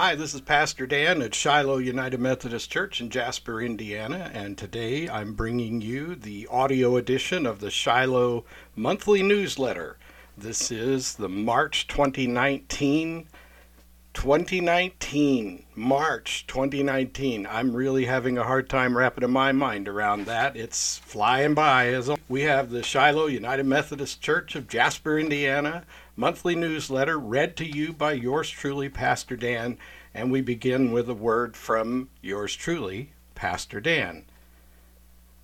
Hi, this is Pastor Dan at Shiloh United Methodist Church in Jasper, Indiana, and today I'm bringing you the audio edition of the Shiloh monthly newsletter. This is the March 2019 2019 March 2019. I'm really having a hard time wrapping my mind around that. It's flying by as we have the Shiloh United Methodist Church of Jasper, Indiana monthly newsletter read to you by yours truly, Pastor Dan. And we begin with a word from yours truly, Pastor Dan.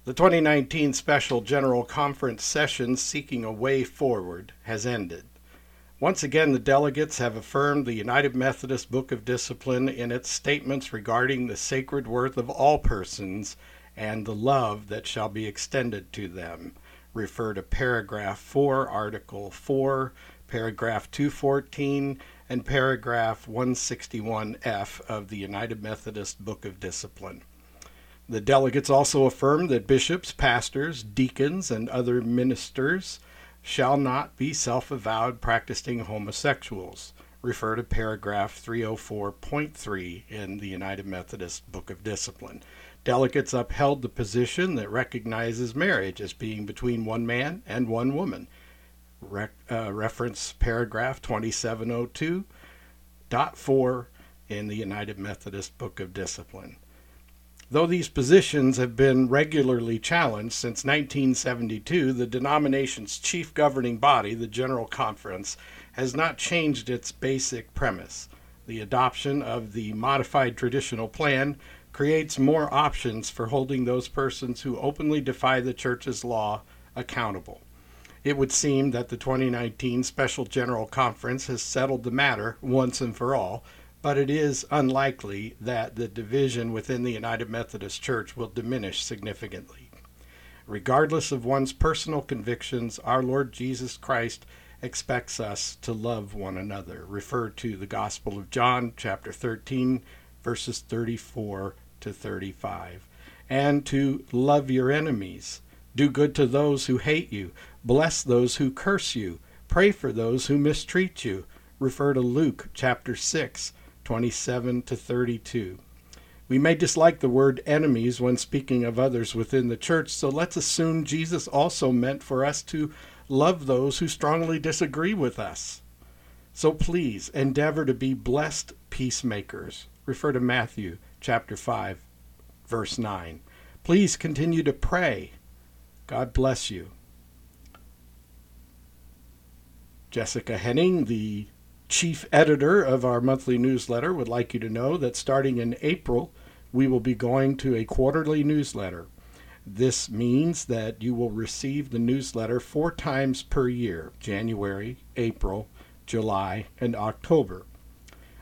The 2019 Special General Conference session seeking a way forward has ended. Once again, the delegates have affirmed the United Methodist Book of Discipline in its statements regarding the sacred worth of all persons and the love that shall be extended to them. Refer to paragraph 4, article 4, paragraph 214, and paragraph 161F of the United Methodist Book of Discipline. The delegates also affirmed that bishops, pastors, deacons, and other ministers shall not be self avowed practicing homosexuals. Refer to paragraph 304.3 in the United Methodist Book of Discipline. Delegates upheld the position that recognizes marriage as being between one man and one woman rec, uh, reference paragraph 2702.4 in the United Methodist Book of Discipline. Though these positions have been regularly challenged since 1972, the denomination's chief governing body, the General Conference, has not changed its basic premise. The adoption of the modified traditional plan creates more options for holding those persons who openly defy the Church's law accountable. It would seem that the 2019 Special General Conference has settled the matter once and for all, but it is unlikely that the division within the United Methodist Church will diminish significantly. Regardless of one's personal convictions, our Lord Jesus Christ expects us to love one another. Refer to the Gospel of John, chapter 13, verses 34 to 35. And to love your enemies. Do good to those who hate you. Bless those who curse you. Pray for those who mistreat you. Refer to Luke chapter 6, 27 to 32. We may dislike the word enemies when speaking of others within the church, so let's assume Jesus also meant for us to love those who strongly disagree with us. So please endeavor to be blessed peacemakers. Refer to Matthew chapter 5, verse 9. Please continue to pray. God bless you. Jessica Henning, the chief editor of our monthly newsletter, would like you to know that starting in April, we will be going to a quarterly newsletter. This means that you will receive the newsletter four times per year January, April, July, and October.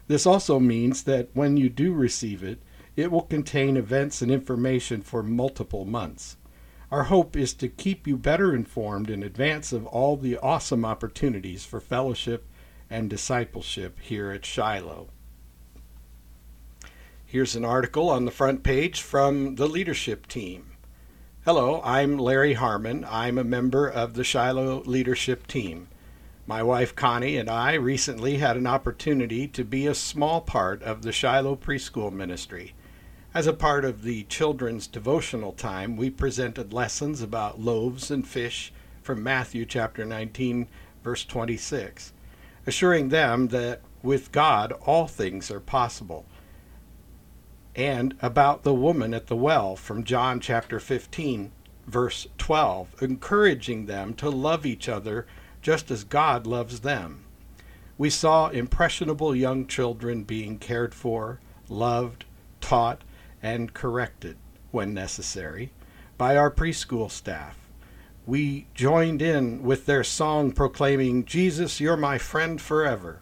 This also means that when you do receive it, it will contain events and information for multiple months. Our hope is to keep you better informed in advance of all the awesome opportunities for fellowship and discipleship here at Shiloh. Here's an article on the front page from the leadership team. Hello, I'm Larry Harmon. I'm a member of the Shiloh leadership team. My wife Connie and I recently had an opportunity to be a small part of the Shiloh preschool ministry. As a part of the children's devotional time, we presented lessons about loaves and fish from Matthew chapter 19, verse 26, assuring them that with God all things are possible. And about the woman at the well from John chapter 15, verse 12, encouraging them to love each other just as God loves them. We saw impressionable young children being cared for, loved, taught, and corrected when necessary by our preschool staff. We joined in with their song proclaiming, Jesus, you're my friend forever.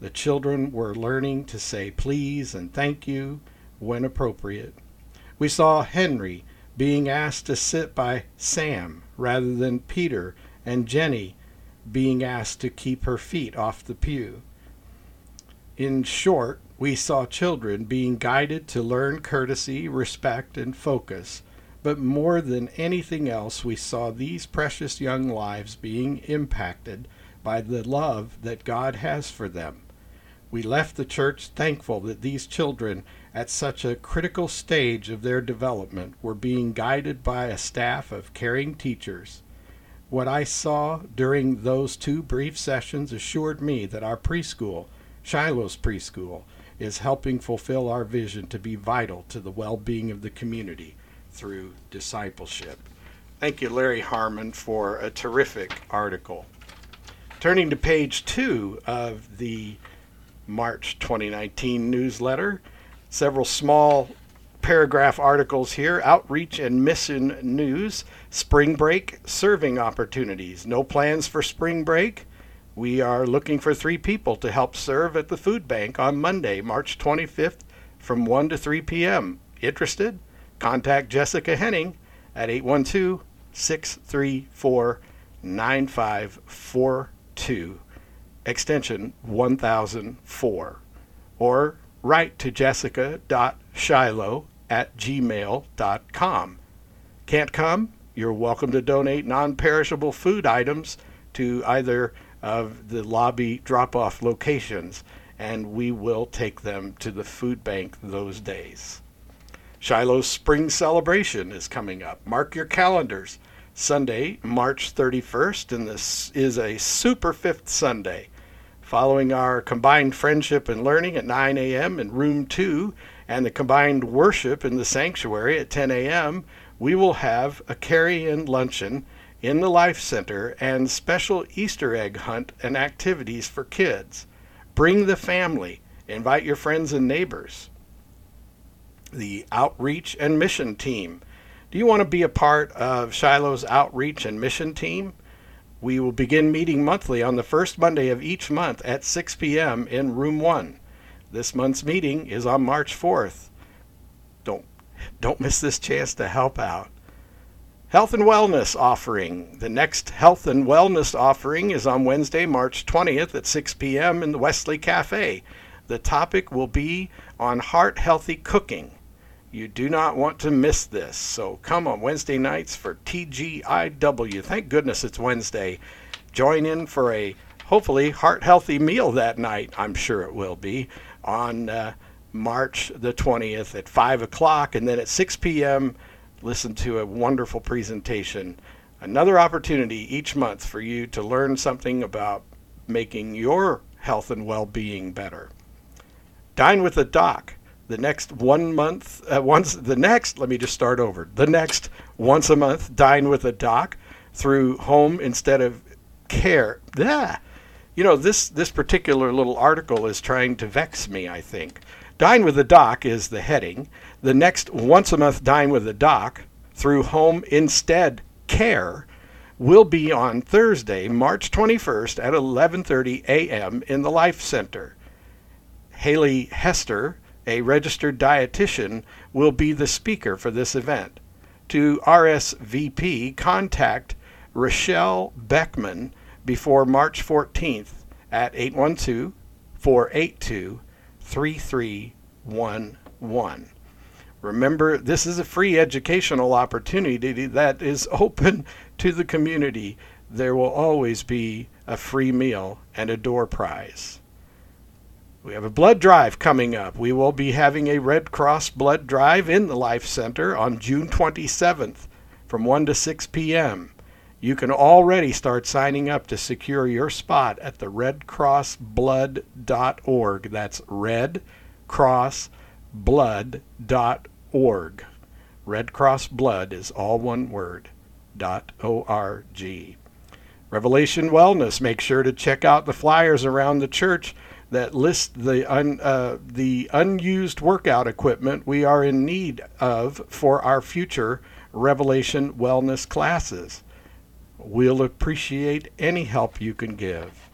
The children were learning to say please and thank you when appropriate. We saw Henry being asked to sit by Sam rather than Peter, and Jenny being asked to keep her feet off the pew. In short, we saw children being guided to learn courtesy, respect, and focus. But more than anything else, we saw these precious young lives being impacted by the love that God has for them. We left the church thankful that these children, at such a critical stage of their development, were being guided by a staff of caring teachers. What I saw during those two brief sessions assured me that our preschool, Shiloh's Preschool, is helping fulfill our vision to be vital to the well being of the community through discipleship. Thank you, Larry Harmon, for a terrific article. Turning to page two of the March 2019 newsletter, several small paragraph articles here Outreach and Mission News, Spring Break Serving Opportunities. No plans for spring break? We are looking for three people to help serve at the food bank on Monday, March 25th from 1 to 3 p.m. Interested? Contact Jessica Henning at 812 634 9542, extension 1004, or write to jessica.shiloh at gmail.com. Can't come? You're welcome to donate non perishable food items to either of the lobby drop off locations, and we will take them to the food bank those days. Shiloh's spring celebration is coming up. Mark your calendars. Sunday, March 31st, and this is a super fifth Sunday. Following our combined friendship and learning at 9 a.m. in room 2 and the combined worship in the sanctuary at 10 a.m., we will have a carry in luncheon in the Life Center and special Easter egg hunt and activities for kids. Bring the family, invite your friends and neighbors. The Outreach and Mission Team. Do you want to be a part of Shiloh's Outreach and Mission Team? We will begin meeting monthly on the first Monday of each month at 6 p.m. in Room 1. This month's meeting is on March 4th. Don't don't miss this chance to help out. Health and Wellness Offering. The next Health and Wellness Offering is on Wednesday, March 20th at 6 p.m. in the Wesley Cafe. The topic will be on heart healthy cooking. You do not want to miss this. So come on Wednesday nights for TGIW. Thank goodness it's Wednesday. Join in for a hopefully heart healthy meal that night. I'm sure it will be on uh, March the 20th at 5 o'clock. And then at 6 p.m., listen to a wonderful presentation. Another opportunity each month for you to learn something about making your health and well being better. Dine with the Doc. The next one month, uh, once the next, let me just start over. The next once a month, dine with a doc through home instead of care. Yeah, you know this this particular little article is trying to vex me. I think. Dine with the Doc is the heading. The next once a month Dine with the Doc through Home Instead Care will be on Thursday, March 21st at 11:30 a.m. in the Life Center. Haley Hester, a registered dietitian, will be the speaker for this event. To RSVP, contact Rochelle Beckman before March 14th at 812 482 3311. Remember, this is a free educational opportunity that is open to the community. There will always be a free meal and a door prize. We have a blood drive coming up. We will be having a Red Cross blood drive in the Life Center on June 27th from 1 to 6 p.m. You can already start signing up to secure your spot at the redcrossblood.org. That's redcrossblood.org. Red Cross Blood is all one word. Dot O-R-G. Revelation Wellness. Make sure to check out the flyers around the church that list the un, uh, the unused workout equipment we are in need of for our future Revelation Wellness classes. We'll appreciate any help you can give.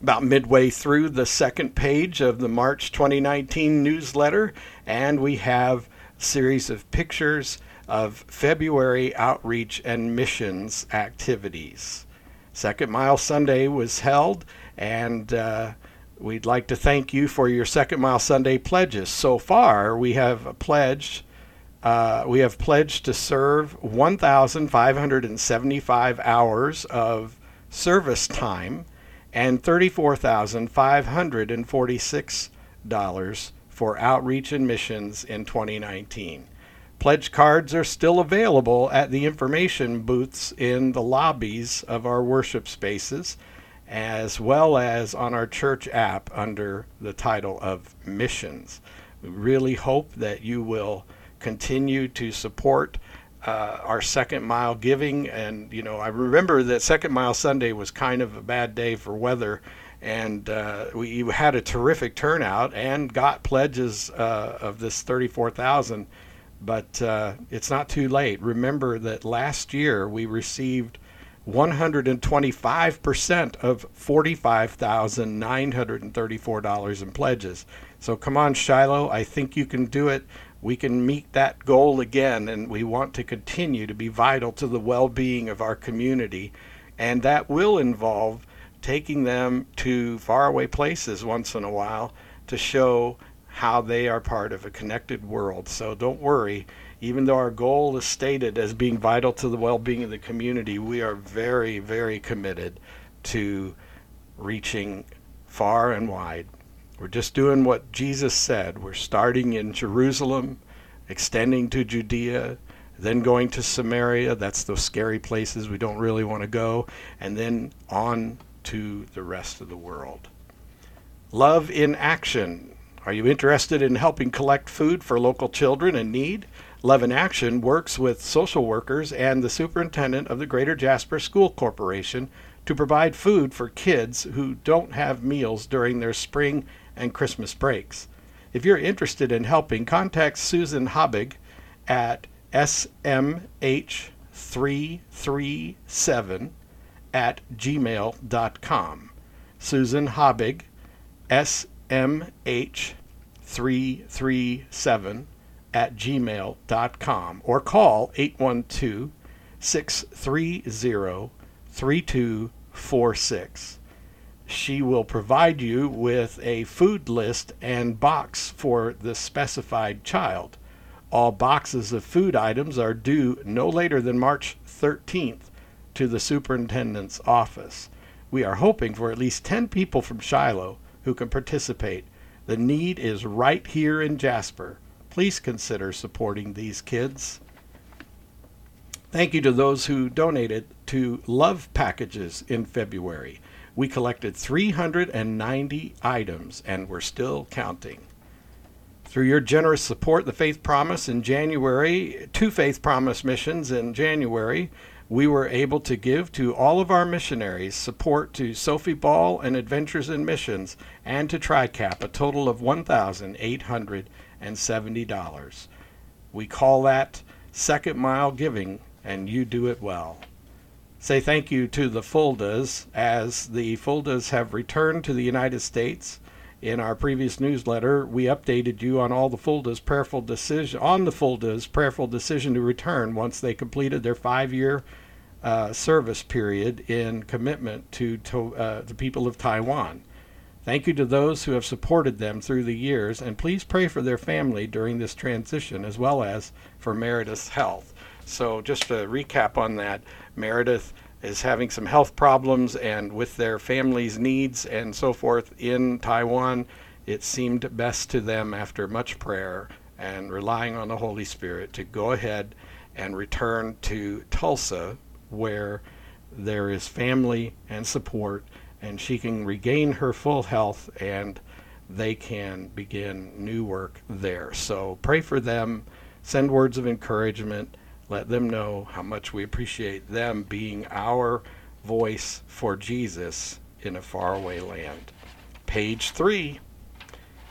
About midway through the second page of the March 2019 newsletter, and we have a series of pictures of February outreach and missions activities. Second Mile Sunday was held, and uh, we'd like to thank you for your Second Mile Sunday pledges. So far, we have pledged uh, we have pledged to serve 1,575 hours of service time, and $34,546 for outreach and missions in 2019. Pledge cards are still available at the information booths in the lobbies of our worship spaces, as well as on our church app under the title of Missions. We really hope that you will continue to support uh, our second mile giving. And, you know, I remember that Second Mile Sunday was kind of a bad day for weather. And uh, we had a terrific turnout and got pledges uh, of this 34,000 but uh, it's not too late. Remember that last year we received 125% of $45,934 in pledges. So come on, Shiloh, I think you can do it. We can meet that goal again, and we want to continue to be vital to the well being of our community. And that will involve taking them to faraway places once in a while to show how they are part of a connected world. So don't worry. Even though our goal is stated as being vital to the well being of the community, we are very, very committed to reaching far and wide. We're just doing what Jesus said. We're starting in Jerusalem, extending to Judea, then going to Samaria. That's those scary places we don't really want to go, and then on to the rest of the world. Love in action are you interested in helping collect food for local children in need? Love in Action works with social workers and the superintendent of the Greater Jasper School Corporation to provide food for kids who don't have meals during their spring and Christmas breaks. If you're interested in helping, contact Susan Habig at smh337 at gmail.com. Susan Habig, smh 337 at gmail.com or call 812 630 3246. She will provide you with a food list and box for the specified child. All boxes of food items are due no later than March 13th to the superintendent's office. We are hoping for at least 10 people from Shiloh who can participate the need is right here in Jasper. Please consider supporting these kids. Thank you to those who donated to Love Packages in February. We collected 390 items and we're still counting. Through your generous support, the Faith Promise in January, two Faith Promise missions in January, we were able to give to all of our missionaries support to Sophie Ball and Adventures in Missions and to TRICAP a total of $1,870. We call that second mile giving, and you do it well. Say thank you to the Fuldas as the Fuldas have returned to the United States. In our previous newsletter, we updated you on all the Fuldas prayerful decision on the Fuldas prayerful decision to return once they completed their five-year uh, service period in commitment to, to uh, the people of Taiwan. Thank you to those who have supported them through the years, and please pray for their family during this transition as well as for Meredith's health. So, just to recap on that, Meredith is having some health problems, and with their family's needs and so forth in Taiwan, it seemed best to them after much prayer and relying on the Holy Spirit to go ahead and return to Tulsa, where there is family and support, and she can regain her full health and they can begin new work there. So pray for them, send words of encouragement let them know how much we appreciate them being our voice for Jesus in a faraway land. Page three.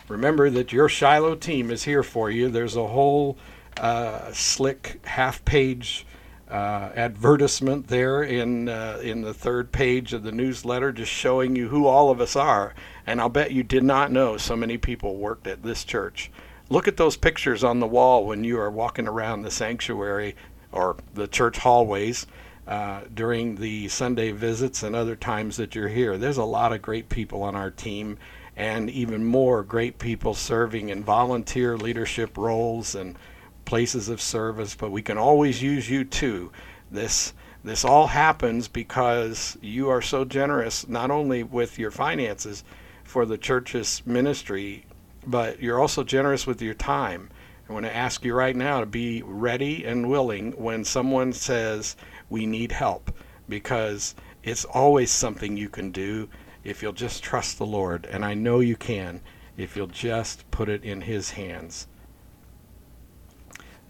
Remember that your Shiloh team is here for you. There's a whole uh, slick half page uh, advertisement there in uh, in the third page of the newsletter, just showing you who all of us are. And I'll bet you did not know so many people worked at this church. Look at those pictures on the wall when you are walking around the sanctuary or the church hallways uh, during the Sunday visits and other times that you're here. There's a lot of great people on our team, and even more great people serving in volunteer leadership roles and places of service. But we can always use you too. This This all happens because you are so generous, not only with your finances for the church's ministry, but you're also generous with your time. I want to ask you right now to be ready and willing when someone says, We need help, because it's always something you can do if you'll just trust the Lord. And I know you can if you'll just put it in His hands.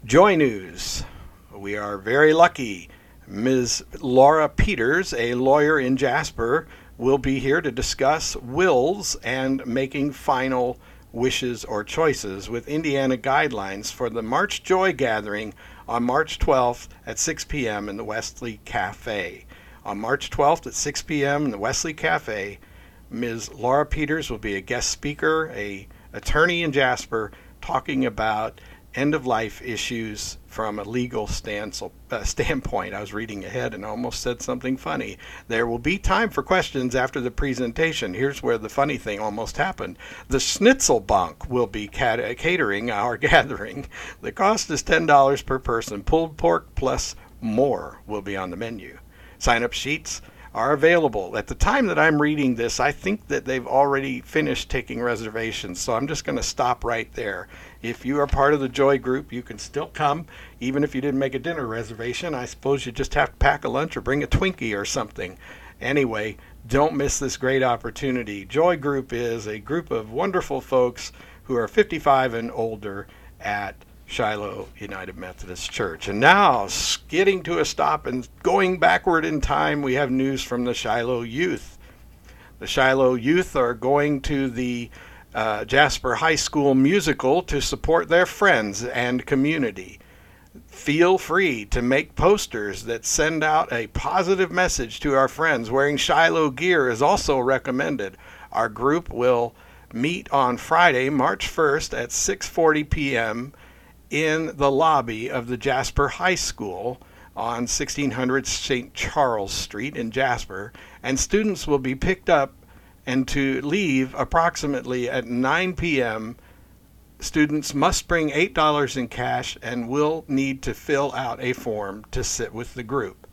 Joy News. We are very lucky. Ms. Laura Peters, a lawyer in Jasper, will be here to discuss wills and making final wishes or choices with Indiana guidelines for the March Joy Gathering on March 12th at 6 p.m. in the Wesley Cafe. On March 12th at 6 p.m. in the Wesley Cafe, Ms. Laura Peters will be a guest speaker, a attorney in Jasper, talking about end of life issues from a legal stance, uh, standpoint. I was reading ahead and almost said something funny. There will be time for questions after the presentation. Here's where the funny thing almost happened. The Schnitzelbank will be cat- catering our gathering. The cost is $10 per person. Pulled pork plus more will be on the menu. Sign up sheets are available. At the time that I'm reading this, I think that they've already finished taking reservations, so I'm just going to stop right there. If you are part of the Joy group, you can still come, even if you didn't make a dinner reservation. I suppose you just have to pack a lunch or bring a Twinkie or something. Anyway, don't miss this great opportunity. Joy Group is a group of wonderful folks who are 55 and older at Shiloh United Methodist Church. And now, getting to a stop and going backward in time, we have news from the Shiloh youth. The Shiloh youth are going to the uh, Jasper High School musical to support their friends and community. Feel free to make posters that send out a positive message to our friends. Wearing Shiloh gear is also recommended. Our group will meet on Friday, March 1st at 6:40 p.m in the lobby of the Jasper High School on 1600 St. Charles Street in Jasper, and students will be picked up and to leave approximately at 9 p.m. Students must bring $8 in cash and will need to fill out a form to sit with the group.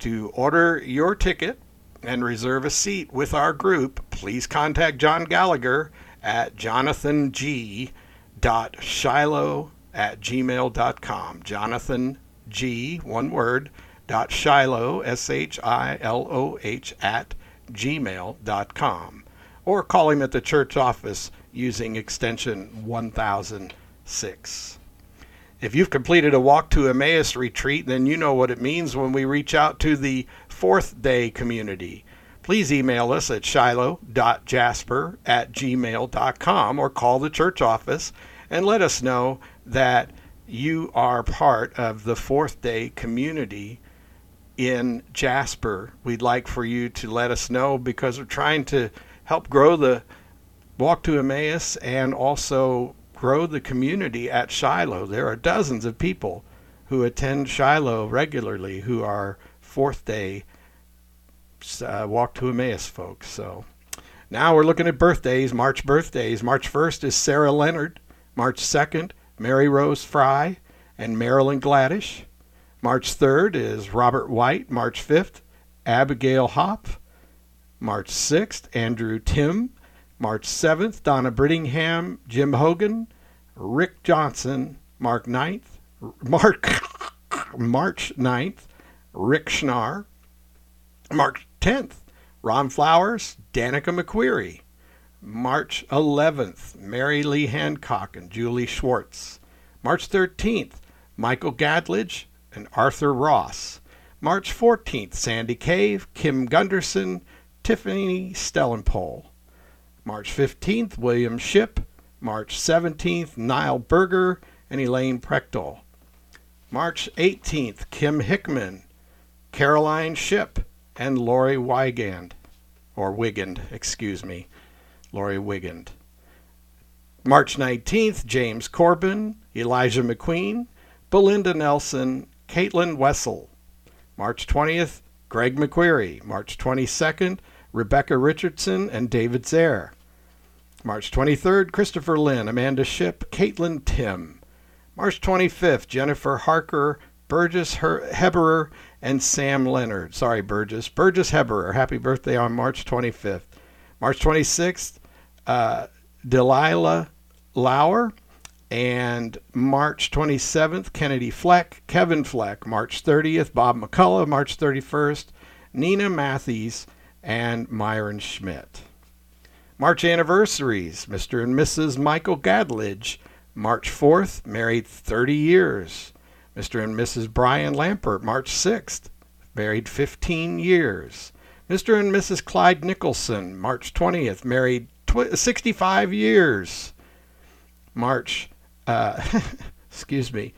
To order your ticket and reserve a seat with our group, please contact John Gallagher at jonathang.shiloh at gmail.com. Jonathan G, one word, dot Shiloh, S H I L O H, at gmail.com. Or call him at the church office using extension 1006. If you've completed a Walk to Emmaus retreat, then you know what it means when we reach out to the fourth day community. Please email us at shiloh.jasper at gmail.com or call the church office and let us know that you are part of the fourth day community in Jasper. We'd like for you to let us know because we're trying to help grow the Walk to Emmaus and also grow the community at Shiloh. There are dozens of people who attend Shiloh regularly who are fourth day uh, Walk to Emmaus folks. So now we're looking at birthdays, March birthdays. March 1st is Sarah Leonard. March 2nd, Mary Rose Fry and Marilyn Gladish. March 3rd is Robert White. March 5th, Abigail Hop. March 6th, Andrew Tim. March 7th, Donna Brittingham, Jim Hogan, Rick Johnson, Mark 9th, Mark March 9th, Rick Schnarr. March 10th, Ron Flowers, Danica McQueary. March 11th, Mary Lee Hancock and Julie Schwartz. March 13th, Michael Gadledge and Arthur Ross. March 14th, Sandy Cave, Kim Gunderson, Tiffany Stellenpole. March 15th, William Ship. March 17th, Niall Berger and Elaine Prechtel. March 18th, Kim Hickman, Caroline Ship, and Lori Wigand, or Wigand, excuse me. Lori Wigand. March 19th, James Corbin, Elijah McQueen, Belinda Nelson, Caitlin Wessel. March 20th, Greg McQuarrie. March 22nd, Rebecca Richardson and David Zaire. March 23rd, Christopher Lynn, Amanda Ship, Caitlin Tim. March 25th, Jennifer Harker, Burgess Heberer, and Sam Leonard. Sorry, Burgess. Burgess Heberer. Happy birthday on March 25th. March 26th, uh, Delilah Lauer. And March 27th, Kennedy Fleck, Kevin Fleck. March 30th, Bob McCullough. March 31st, Nina Matthews and Myron Schmidt. March anniversaries Mr. and Mrs. Michael Gadledge. March 4th, married 30 years. Mr. and Mrs. Brian Lampert, March 6th, married 15 years. Mr. and Mrs. Clyde Nicholson, March 20th, married tw- 65 years. March, excuse me,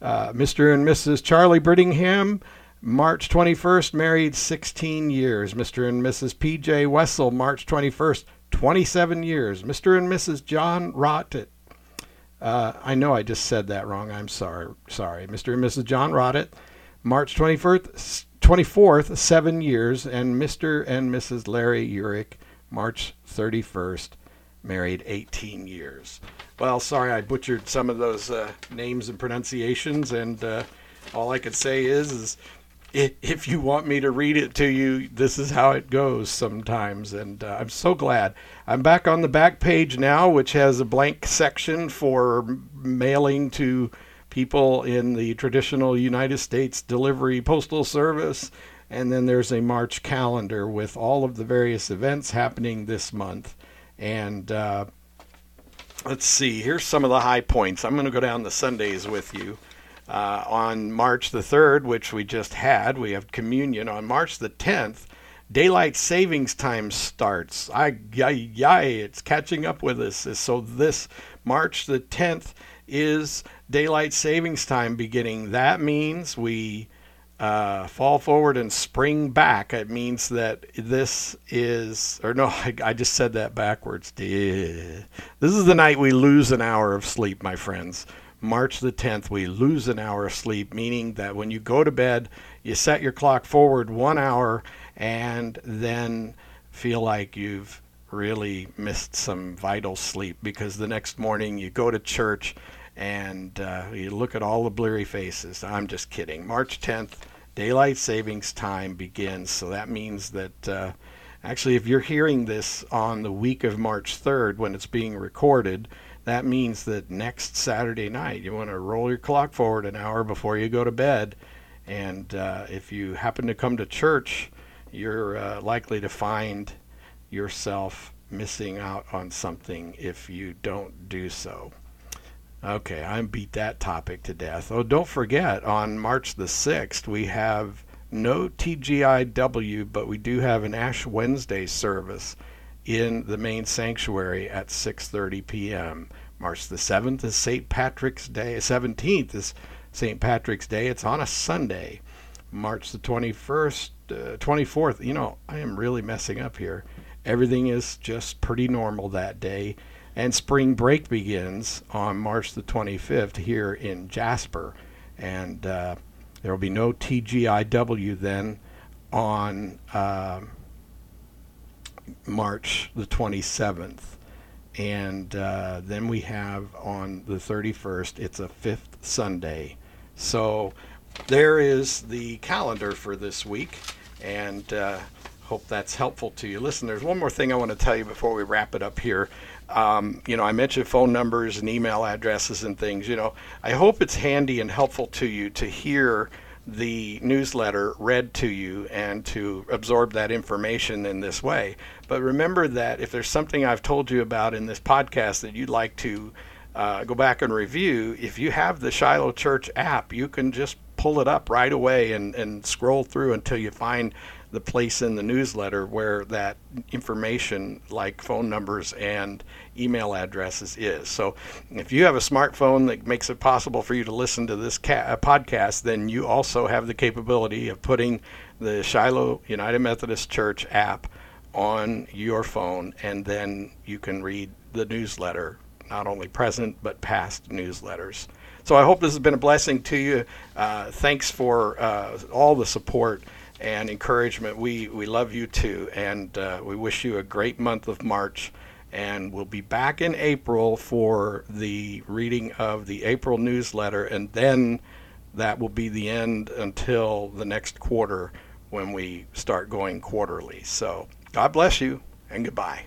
uh, Mr. and Mrs. Charlie Brittingham, March 21st, married 16 years. Mr. and Mrs. P.J. Wessel, March 21st, 27 years. Mr. and Mrs. John Rottet, uh, I know I just said that wrong. I'm sorry. Sorry. Mr. and Mrs. John Rodditt, March 21st, 24th, seven years. And Mr. and Mrs. Larry Urick, March 31st, married 18 years. Well, sorry I butchered some of those uh, names and pronunciations. And uh, all I could say is, is if you want me to read it to you, this is how it goes sometimes. And uh, I'm so glad. I'm back on the back page now, which has a blank section for mailing to people in the traditional United States delivery postal service. And then there's a March calendar with all of the various events happening this month. And uh, let's see, here's some of the high points. I'm going to go down the Sundays with you. Uh, on March the 3rd, which we just had, we have communion. On March the 10th, daylight savings time starts. I, yay, yay, it's catching up with us. So this March the 10th is daylight savings time beginning. That means we uh, fall forward and spring back. It means that this is, or no, I, I just said that backwards. This is the night we lose an hour of sleep, my friends. March the 10th, we lose an hour of sleep, meaning that when you go to bed, you set your clock forward one hour and then feel like you've really missed some vital sleep because the next morning you go to church and uh, you look at all the blurry faces. I'm just kidding. March 10th, daylight savings time begins. So that means that uh, actually, if you're hearing this on the week of March 3rd when it's being recorded, that means that next Saturday night you want to roll your clock forward an hour before you go to bed. And uh, if you happen to come to church, you're uh, likely to find yourself missing out on something if you don't do so. Okay, I beat that topic to death. Oh, don't forget, on March the 6th, we have no TGIW, but we do have an Ash Wednesday service in the main sanctuary at 6:30 p.m. March the 7th is St. Patrick's Day. 17th is St. Patrick's Day. It's on a Sunday. March the 21st, uh, 24th. You know, I am really messing up here. Everything is just pretty normal that day. And spring break begins on March the 25th here in Jasper. And uh, there will be no TGIW then on. Uh, March the 27th. And uh, then we have on the 31st, it's a fifth Sunday. So there is the calendar for this week. And uh, hope that's helpful to you. Listen, there's one more thing I want to tell you before we wrap it up here. Um, you know, I mentioned phone numbers and email addresses and things. You know, I hope it's handy and helpful to you to hear the newsletter read to you and to absorb that information in this way. But remember that if there's something I've told you about in this podcast that you'd like to uh, go back and review, if you have the Shiloh Church app, you can just pull it up right away and, and scroll through until you find the place in the newsletter where that information, like phone numbers and email addresses, is. So, if you have a smartphone that makes it possible for you to listen to this ca- uh, podcast, then you also have the capability of putting the Shiloh United Methodist Church app on your phone, and then you can read the newsletter, not only present but past newsletters. So I hope this has been a blessing to you. Uh, thanks for uh, all the support and encouragement. We we love you too, and uh, we wish you a great month of March. And we'll be back in April for the reading of the April newsletter, and then that will be the end until the next quarter when we start going quarterly. So God bless you and goodbye.